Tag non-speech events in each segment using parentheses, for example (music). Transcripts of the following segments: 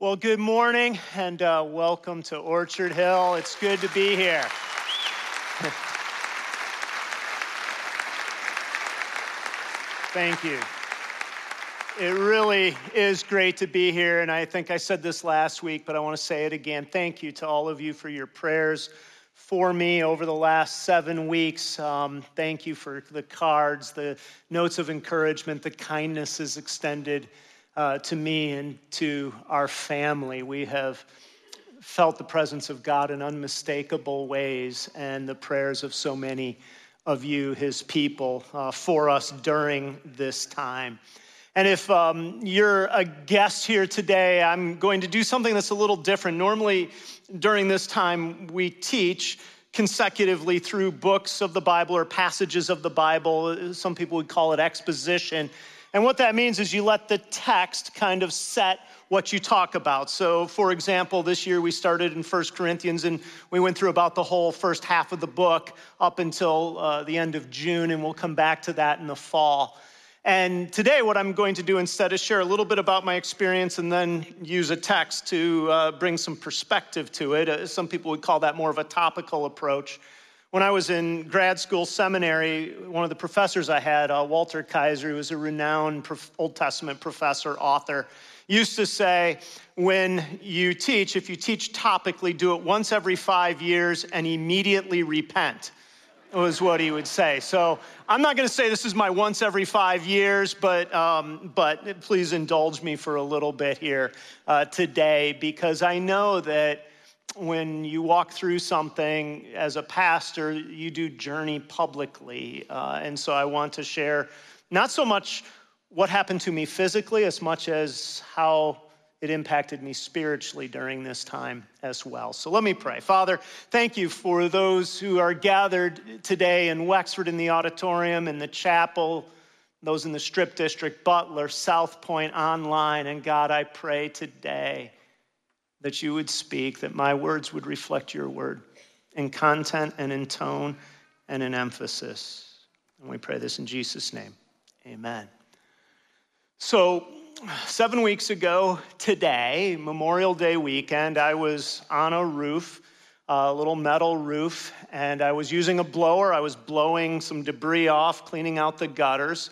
Well, good morning and uh, welcome to Orchard Hill. It's good to be here. (laughs) Thank you. It really is great to be here, and I think I said this last week, but I want to say it again. Thank you to all of you for your prayers for me over the last seven weeks. Um, thank you for the cards, the notes of encouragement, the kindnesses extended uh, to me and to our family. We have felt the presence of God in unmistakable ways and the prayers of so many of you, his people, uh, for us during this time. And if um, you're a guest here today, I'm going to do something that's a little different. Normally, during this time, we teach consecutively through books of the Bible or passages of the Bible. Some people would call it exposition. And what that means is you let the text kind of set what you talk about. So, for example, this year we started in 1 Corinthians and we went through about the whole first half of the book up until uh, the end of June, and we'll come back to that in the fall. And today, what I'm going to do instead is share a little bit about my experience and then use a text to uh, bring some perspective to it. Uh, some people would call that more of a topical approach. When I was in grad school seminary, one of the professors I had, uh, Walter Kaiser, who was a renowned Old Testament professor, author, used to say, when you teach, if you teach topically, do it once every five years and immediately repent, was what he would say. So I'm not going to say this is my once every five years, but, um, but please indulge me for a little bit here uh, today because I know that when you walk through something as a pastor, you do journey publicly. Uh, and so I want to share not so much what happened to me physically as much as how it impacted me spiritually during this time as well. So let me pray. Father, thank you for those who are gathered today in Wexford in the auditorium, in the chapel, those in the Strip District, Butler, South Point, online. And God, I pray today that you would speak, that my words would reflect your word in content and in tone and in emphasis. And we pray this in Jesus' name. Amen. So, seven weeks ago today, Memorial Day weekend, I was on a roof, a little metal roof, and I was using a blower. I was blowing some debris off, cleaning out the gutters.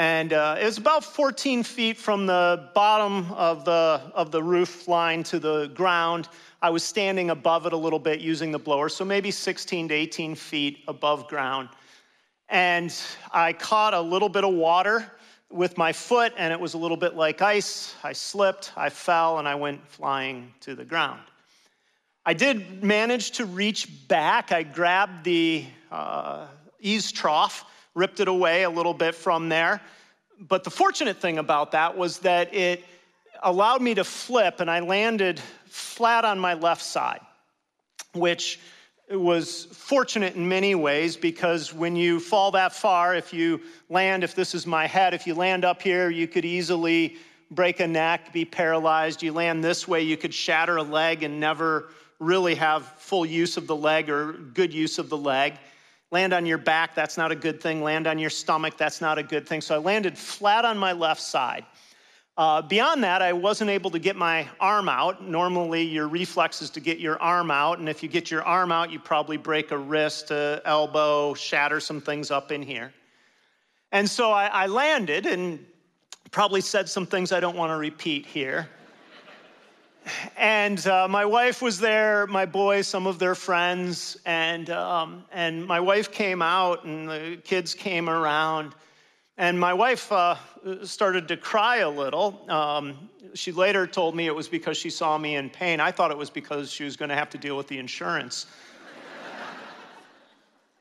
And uh, it was about 14 feet from the bottom of the, of the roof line to the ground. I was standing above it a little bit using the blower, so maybe 16 to 18 feet above ground. And I caught a little bit of water with my foot, and it was a little bit like ice. I slipped, I fell, and I went flying to the ground. I did manage to reach back. I grabbed the uh, eaves trough ripped it away a little bit from there. But the fortunate thing about that was that it allowed me to flip and I landed flat on my left side, which was fortunate in many ways because when you fall that far, if you land, if this is my head, if you land up here, you could easily break a neck, be paralyzed. You land this way, you could shatter a leg and never really have full use of the leg or good use of the leg. Land on your back, that's not a good thing. Land on your stomach, that's not a good thing. So I landed flat on my left side. Uh, beyond that, I wasn't able to get my arm out. Normally, your reflex is to get your arm out, and if you get your arm out, you probably break a wrist, a elbow, shatter some things up in here. And so I, I landed and probably said some things I don't want to repeat here. And uh, my wife was there, my boys, some of their friends, and, um, and my wife came out, and the kids came around. And my wife uh, started to cry a little. Um, she later told me it was because she saw me in pain. I thought it was because she was going to have to deal with the insurance.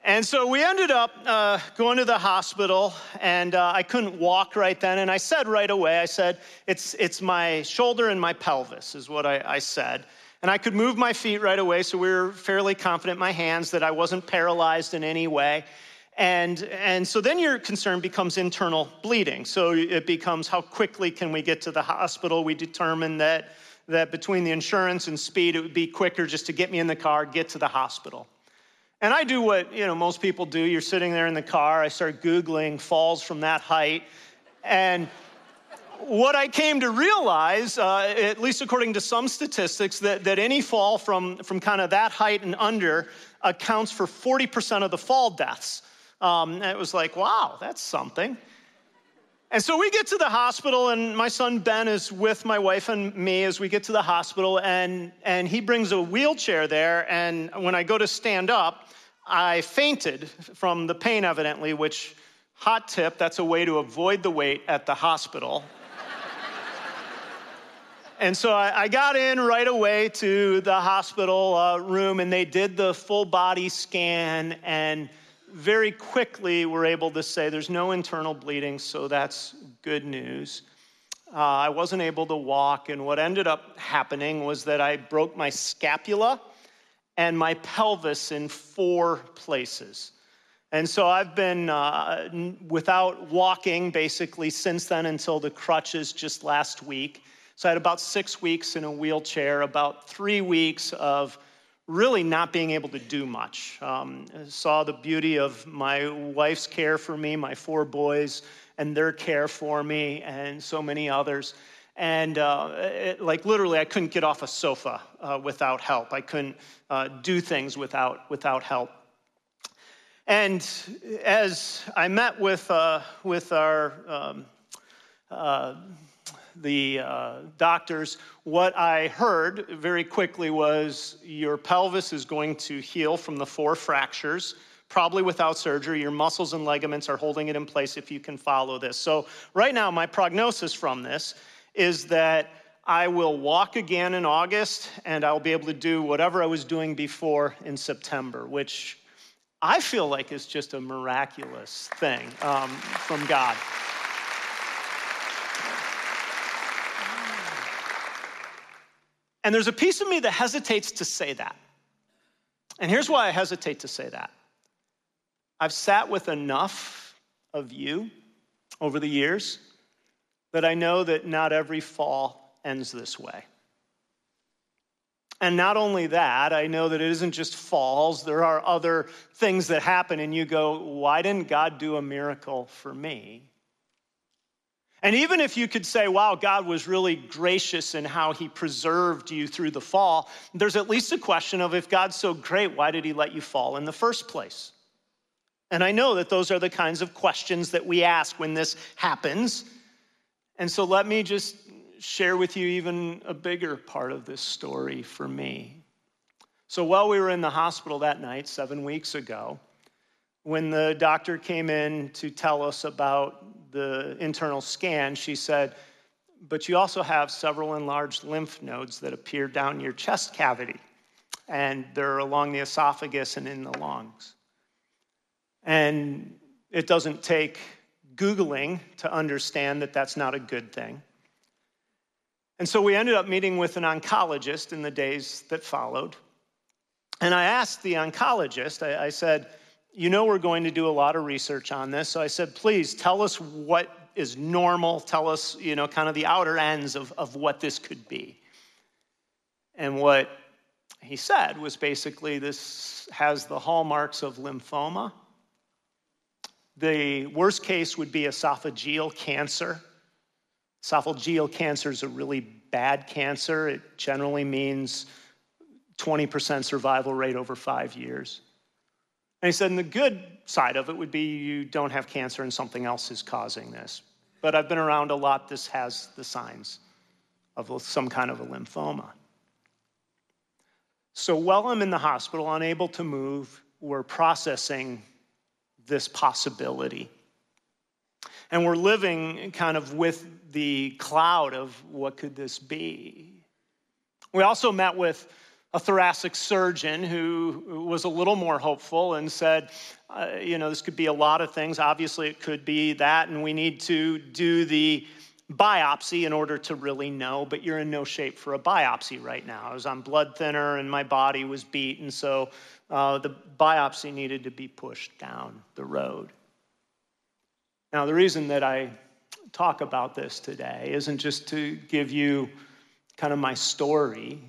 And so we ended up uh, going to the hospital, and uh, I couldn't walk right then. And I said right away, I said, it's, it's my shoulder and my pelvis, is what I, I said. And I could move my feet right away, so we were fairly confident, my hands, that I wasn't paralyzed in any way. And, and so then your concern becomes internal bleeding. So it becomes how quickly can we get to the hospital? We determined that, that between the insurance and speed, it would be quicker just to get me in the car, get to the hospital. And I do what, you know, most people do. You're sitting there in the car, I start Googling falls from that height. And what I came to realize, uh, at least according to some statistics, that, that any fall from, from kind of that height and under accounts for 40% of the fall deaths. Um, and it was like, wow, that's something. And so we get to the hospital, and my son Ben is with my wife and me as we get to the hospital, and, and he brings a wheelchair there. And when I go to stand up, I fainted from the pain, evidently, which, hot tip, that's a way to avoid the wait at the hospital. (laughs) And so I, got in right away to the hospital uh, room, and they did the full body scan, and very quickly we were able to say there's no internal bleeding, so that's good news. Uh, I wasn't able to walk, and what ended up happening was that I broke my scapula and my pelvis in four places. And so I've been uh, without walking basically since then until the crutches just last week. So I had about six weeks in a wheelchair, about three weeks of really not being able to do much. Um, saw the beauty of my wife's care for me, my four boys, and their care for me, and so many others. And uh, it, like literally, I couldn't get off a sofa uh, without help. I couldn't uh, do things without, without help. And as I met with, uh, with our um, uh, the uh, doctors, what I heard very quickly was your pelvis is going to heal from the four fractures, probably without surgery. Your muscles and ligaments are holding it in place if you can follow this. So, right now, my prognosis from this is that I will walk again in August and I'll be able to do whatever I was doing before in September, which I feel like is just a miraculous thing um, from God. And there's a piece of me that hesitates to say that. And here's why I hesitate to say that I've sat with enough of you over the years that I know that not every fall ends this way. And not only that, I know that it isn't just falls, there are other things that happen, and you go, why didn't God do a miracle for me? And even if you could say, wow, God was really gracious in how he preserved you through the fall, there's at least a question of if God's so great, why did he let you fall in the first place? And I know that those are the kinds of questions that we ask when this happens. And so let me just share with you even a bigger part of this story for me. So while we were in the hospital that night, seven weeks ago, when the doctor came in to tell us about the internal scan, she said, But you also have several enlarged lymph nodes that appear down your chest cavity, and they're along the esophagus and in the lungs. And it doesn't take Googling to understand that that's not a good thing. And so we ended up meeting with an oncologist in the days that followed. And I asked the oncologist, I, I said, you know, we're going to do a lot of research on this. So I said, please tell us what is normal. Tell us, you know, kind of the outer ends of, of what this could be. And what he said was basically this has the hallmarks of lymphoma. The worst case would be esophageal cancer. Esophageal cancer is a really bad cancer. It generally means 20% survival rate over five years. And he said, and the good side of it would be you don't have cancer and something else is causing this. But I've been around a lot, this has the signs of some kind of a lymphoma. So while I'm in the hospital, unable to move, we're processing this possibility. And we're living kind of with the cloud of what could this be. We also met with a thoracic surgeon who was a little more hopeful and said, uh, you know, this could be a lot of things. Obviously, it could be that, and we need to do the biopsy in order to really know, but you're in no shape for a biopsy right now. I was on blood thinner and my body was beat, and so uh, the biopsy needed to be pushed down the road. Now, the reason that I talk about this today isn't just to give you kind of my story,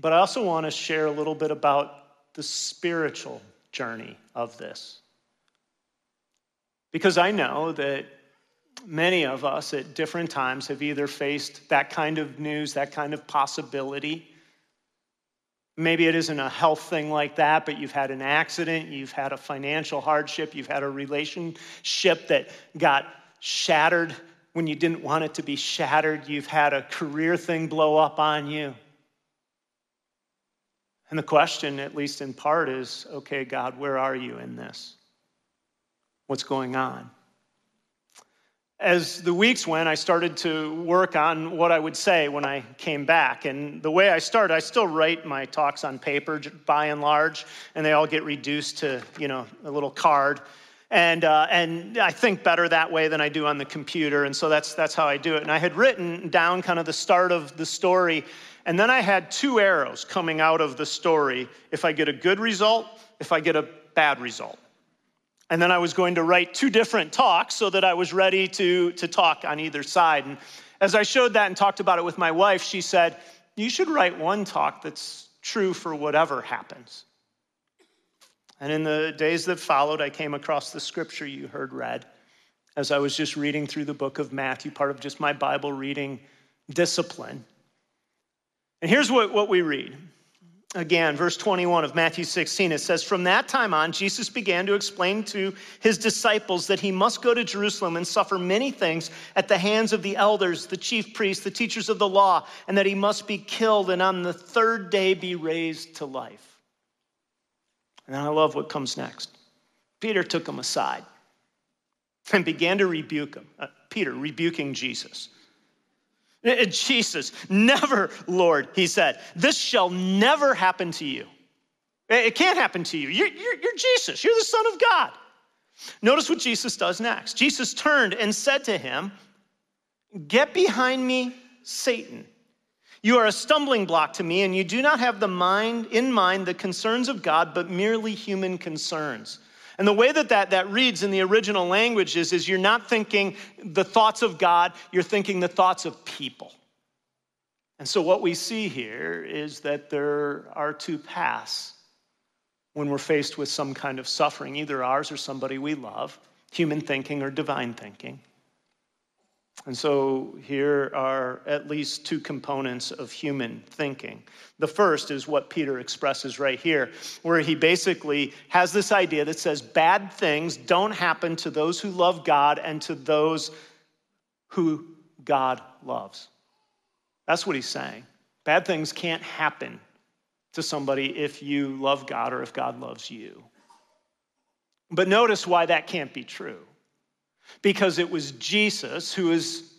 but I also want to share a little bit about the spiritual journey of this. Because I know that many of us at different times have either faced that kind of news, that kind of possibility. Maybe it isn't a health thing like that, but you've had an accident, you've had a financial hardship, you've had a relationship that got shattered when you didn't want it to be shattered, you've had a career thing blow up on you. And the question, at least in part, is okay, God, where are you in this? What's going on? As the weeks went, I started to work on what I would say when I came back. And the way I started, I still write my talks on paper by and large, and they all get reduced to, you know, a little card. And, uh, and I think better that way than I do on the computer. And so that's, that's how I do it. And I had written down kind of the start of the story and then I had two arrows coming out of the story if I get a good result, if I get a bad result. And then I was going to write two different talks so that I was ready to, to talk on either side. And as I showed that and talked about it with my wife, she said, You should write one talk that's true for whatever happens. And in the days that followed, I came across the scripture you heard read as I was just reading through the book of Matthew, part of just my Bible reading discipline. And here's what, what we read. Again, verse 21 of Matthew 16, it says, From that time on, Jesus began to explain to his disciples that he must go to Jerusalem and suffer many things at the hands of the elders, the chief priests, the teachers of the law, and that he must be killed and on the third day be raised to life. And I love what comes next. Peter took him aside and began to rebuke him. Uh, Peter rebuking Jesus. Uh, Jesus, never, Lord, he said, this shall never happen to you. Uh, it can't happen to you. You're, you're, you're, Jesus, you're the Son of God. Notice what Jesus does next. Jesus turned and said to him, Get behind me, Satan. You are a stumbling block to me, and you do not have the mind in mind the concerns of God, but merely human concerns. And the way that, that that reads in the original language is, is you're not thinking the thoughts of God, you're thinking the thoughts of people. And so what we see here is that there are two paths when we're faced with some kind of suffering, either ours or somebody we love, human thinking or divine thinking. And so here are at least two components of human thinking. The first is what Peter expresses right here, where he basically has this idea that says bad things don't happen to those who love God and to those who God loves. That's what he's saying. Bad things can't happen to somebody if you love God or if God loves you. But notice why that can't be true because it was Jesus who is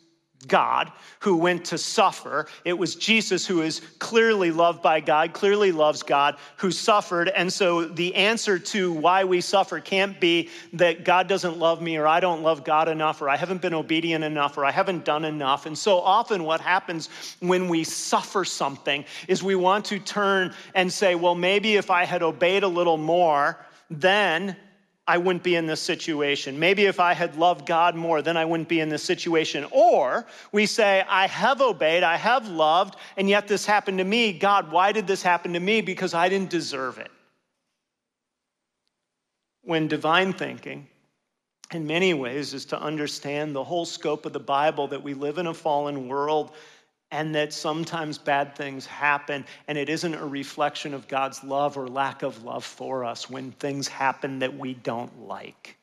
God who went to suffer. It was Jesus who is clearly loved by God, clearly loves God, who suffered. And so the answer to why we suffer can't be that God doesn't love me or I don't love God enough or I haven't been obedient enough or I haven't done enough. And so often what happens when we suffer something is we want to turn and say, well, maybe if I had obeyed a little more, then I wouldn't be in this situation. Maybe if I had loved God more, then I wouldn't be in this situation. Or we say, I have obeyed, I have loved, and yet this happened to me. God, why did this happen to me? Because I didn't deserve it. When divine thinking, in many ways, is to understand the whole scope of the Bible that we live in a fallen world and that sometimes bad things happen, and it isn't a reflection of God's love or lack of love for us when things happen that we don't like.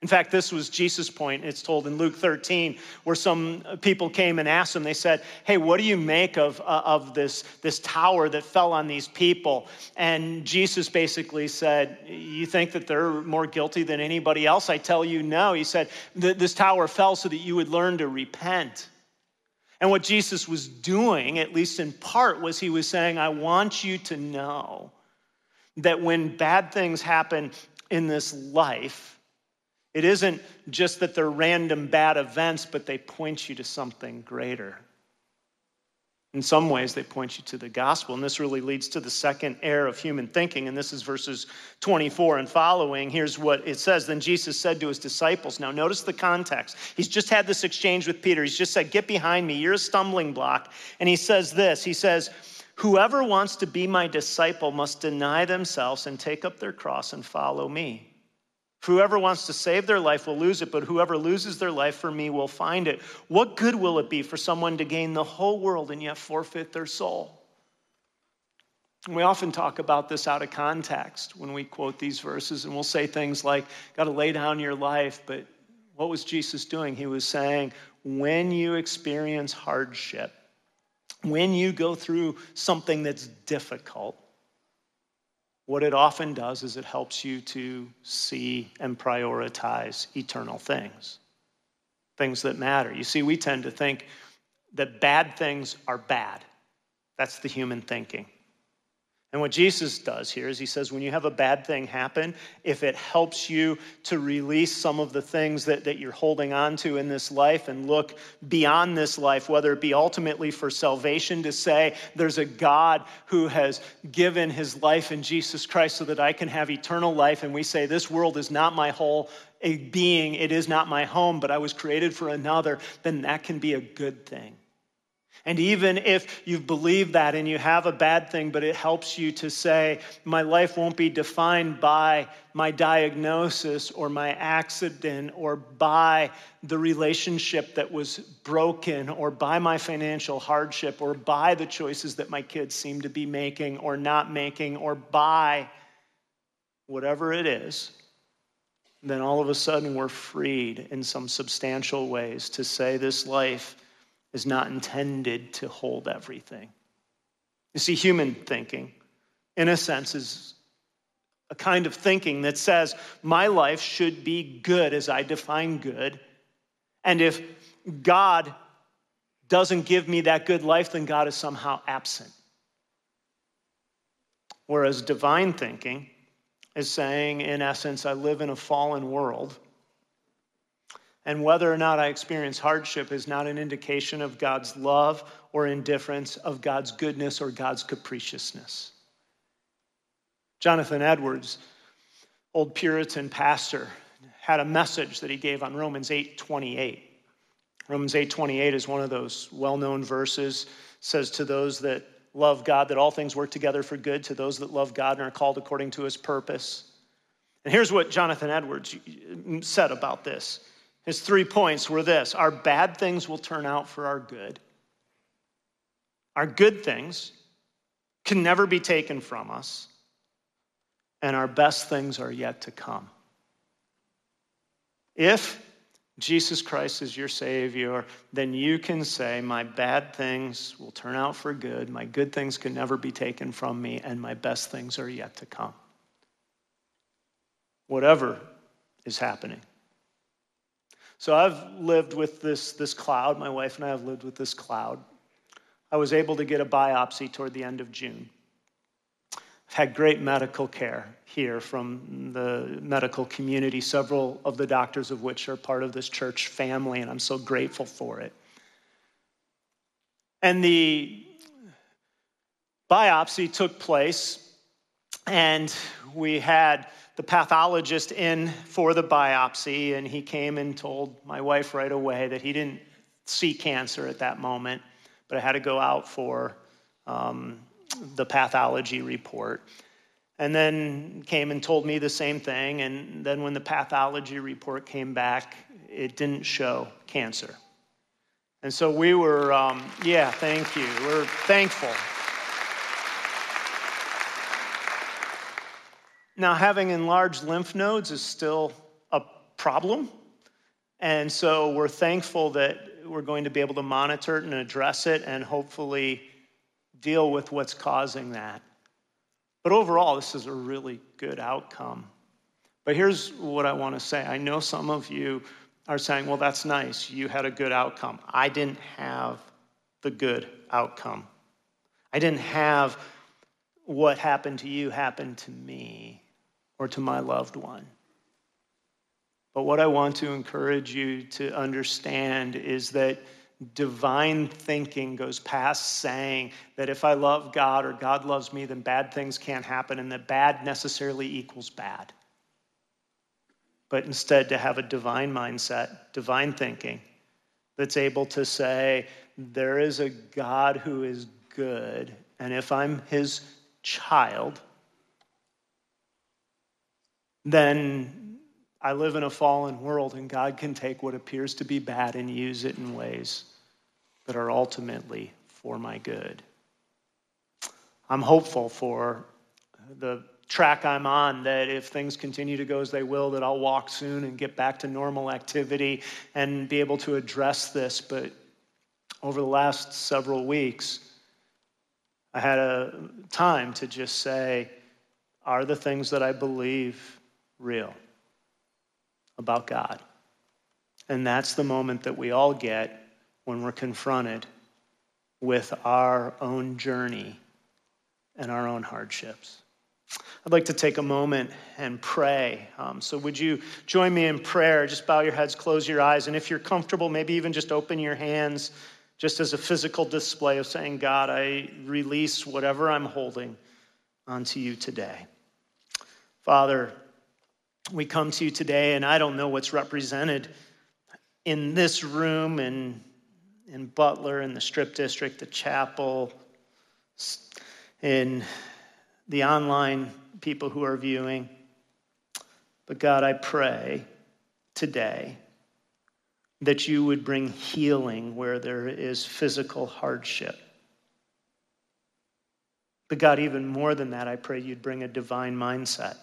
In fact, this was Jesus' point. It's told in Luke 13, where some people came and asked him, they said, Hey, what do you make of, uh, of this, this tower that fell on these people? And Jesus basically said, You think that they're more guilty than anybody else? I tell you, no. He said, This tower fell so that you would learn to repent. And what Jesus was doing, at least in part, was he was saying, I want you to know that when bad things happen in this life, it isn't just that they're random bad events, but they point you to something greater. In some ways, they point you to the gospel. And this really leads to the second error of human thinking. And this is verses 24 and following. Here's what it says Then Jesus said to his disciples, Now, notice the context. He's just had this exchange with Peter. He's just said, Get behind me. You're a stumbling block. And he says this He says, Whoever wants to be my disciple must deny themselves and take up their cross and follow me. Whoever wants to save their life will lose it, but whoever loses their life for me will find it. What good will it be for someone to gain the whole world and yet forfeit their soul? We often talk about this out of context when we quote these verses, and we'll say things like, Got to lay down your life. But what was Jesus doing? He was saying, When you experience hardship, when you go through something that's difficult, what it often does is it helps you to see and prioritize eternal things, things that matter. You see, we tend to think that bad things are bad. That's the human thinking. And what Jesus does here is he says, when you have a bad thing happen, if it helps you to release some of the things that, that you're holding on to in this life and look beyond this life, whether it be ultimately for salvation, to say, there's a God who has given his life in Jesus Christ so that I can have eternal life. And we say, this world is not my whole being, it is not my home, but I was created for another, then that can be a good thing. And even if you've believed that and you have a bad thing, but it helps you to say, my life won't be defined by my diagnosis or my accident or by the relationship that was broken or by my financial hardship or by the choices that my kids seem to be making or not making or by whatever it is, then all of a sudden we're freed in some substantial ways to say this life is not intended to hold everything. You see, human thinking, in a sense, is a kind of thinking that says, my life should be good as I define good. And if God doesn't give me that good life, then God is somehow absent. Whereas divine thinking is saying, in essence, I live in a fallen world and whether or not I experience hardship is not an indication of God's love or indifference, of God's goodness or God's capriciousness. Jonathan Edwards, old Puritan pastor, had a message that he gave on Romans 8:28. Romans 8:28 is one of those well-known verses it says to those that love God that all things work together for good to those that love God and are called according to his purpose. And here's what Jonathan Edwards said about this. His three points were this Our bad things will turn out for our good. Our good things can never be taken from us. And our best things are yet to come. If Jesus Christ is your Savior, then you can say, My bad things will turn out for good, my good things can never be taken from me, and my best things are yet to come. Whatever is happening. So I've lived with this, this cloud. My wife and I have lived with this cloud. I was able to get a biopsy toward the end of June. I've had great medical care here from the medical community, several of the doctors of which are part of this church family, and I'm so grateful for it. And the biopsy took place, and we had the pathologist in for the biopsy, and he came and told my wife right away that he didn't see cancer at that moment, but I had to go out for um, the pathology report. And then came and told me the same thing. And then when the pathology report came back, it didn't show cancer. And so we were, um, yeah, thank you. We're thankful. Now, having enlarged lymph nodes is still a problem. And so we're thankful that we're going to be able to monitor it and address it and hopefully deal with what's causing that. But overall, this is a really good outcome. But here's what I want to say I know some of you are saying, well, that's nice. You had a good outcome. I didn't have the good outcome. I didn't have what happened to you happen to me or to my loved one. But what I want to encourage you to understand is that divine thinking goes past saying that if I love God or God loves me, then bad things can't happen, and that bad necessarily equals bad. But instead, to have a divine mindset, divine thinking, that's able to say, there is a God who is good, and if I'm his child, then I live in a fallen world, and God can take what appears to be bad and use it in ways that are ultimately for my good. I'm hopeful for the track I'm on that if things continue to go as they will, that I'll walk soon and get back to normal activity and be able to address this. But over the last several weeks, I had a time to just say, are the things that I believe real about God? And that's the moment that we all get when we're confronted with our own journey and our own hardships. I'd like to take a moment and pray. Um, so, would you join me in prayer? Just bow your heads, close your eyes, and if you're comfortable, maybe even just open your hands just as a physical display of saying, God, I release whatever I'm holding onto you today. Father, we come to you today, and I don't know what's represented in this room and in Butler, in the Strip District, the chapel, in the online people who are viewing. But God, I pray today that you would bring healing where there is physical hardship. But God, even more than that, I pray you'd bring a divine mindset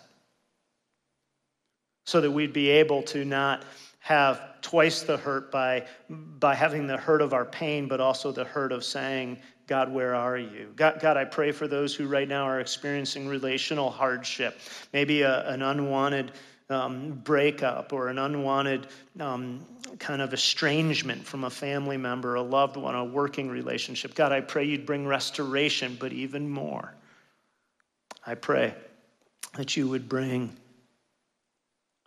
so that we'd be able to not have twice the hurt by, by having the hurt of our pain, but also the hurt of saying, God, where are you? God, God, I pray for those who right now are experiencing relational hardship, maybe a, an unwanted um, breakup or an unwanted um, kind of estrangement from a family member, a loved one, a working relationship. God, I pray you'd bring restoration, but even more, I pray that you would bring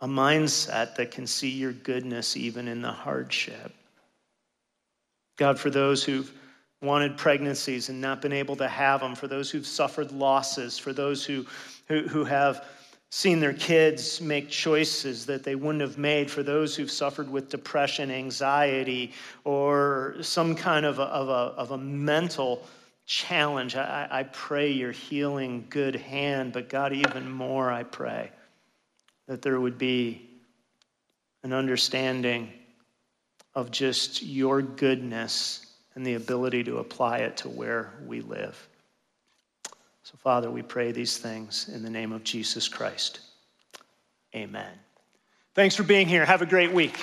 a mindset that can see your goodness even in the hardship. God, for those who've wanted pregnancies and not been able to have them, for those who've suffered losses, for those who, who, who have seen their kids make choices that they wouldn't have made, for those who've suffered with depression, anxiety, or some kind of a, of a, of a mental challenge, I, I pray your healing good hand, but God, even more, I pray that there would be an understanding of just your goodness and the ability to apply it to where we live. So, Father, we pray these things in the name of Jesus Christ. Amen. Thanks for being here. Have a great week.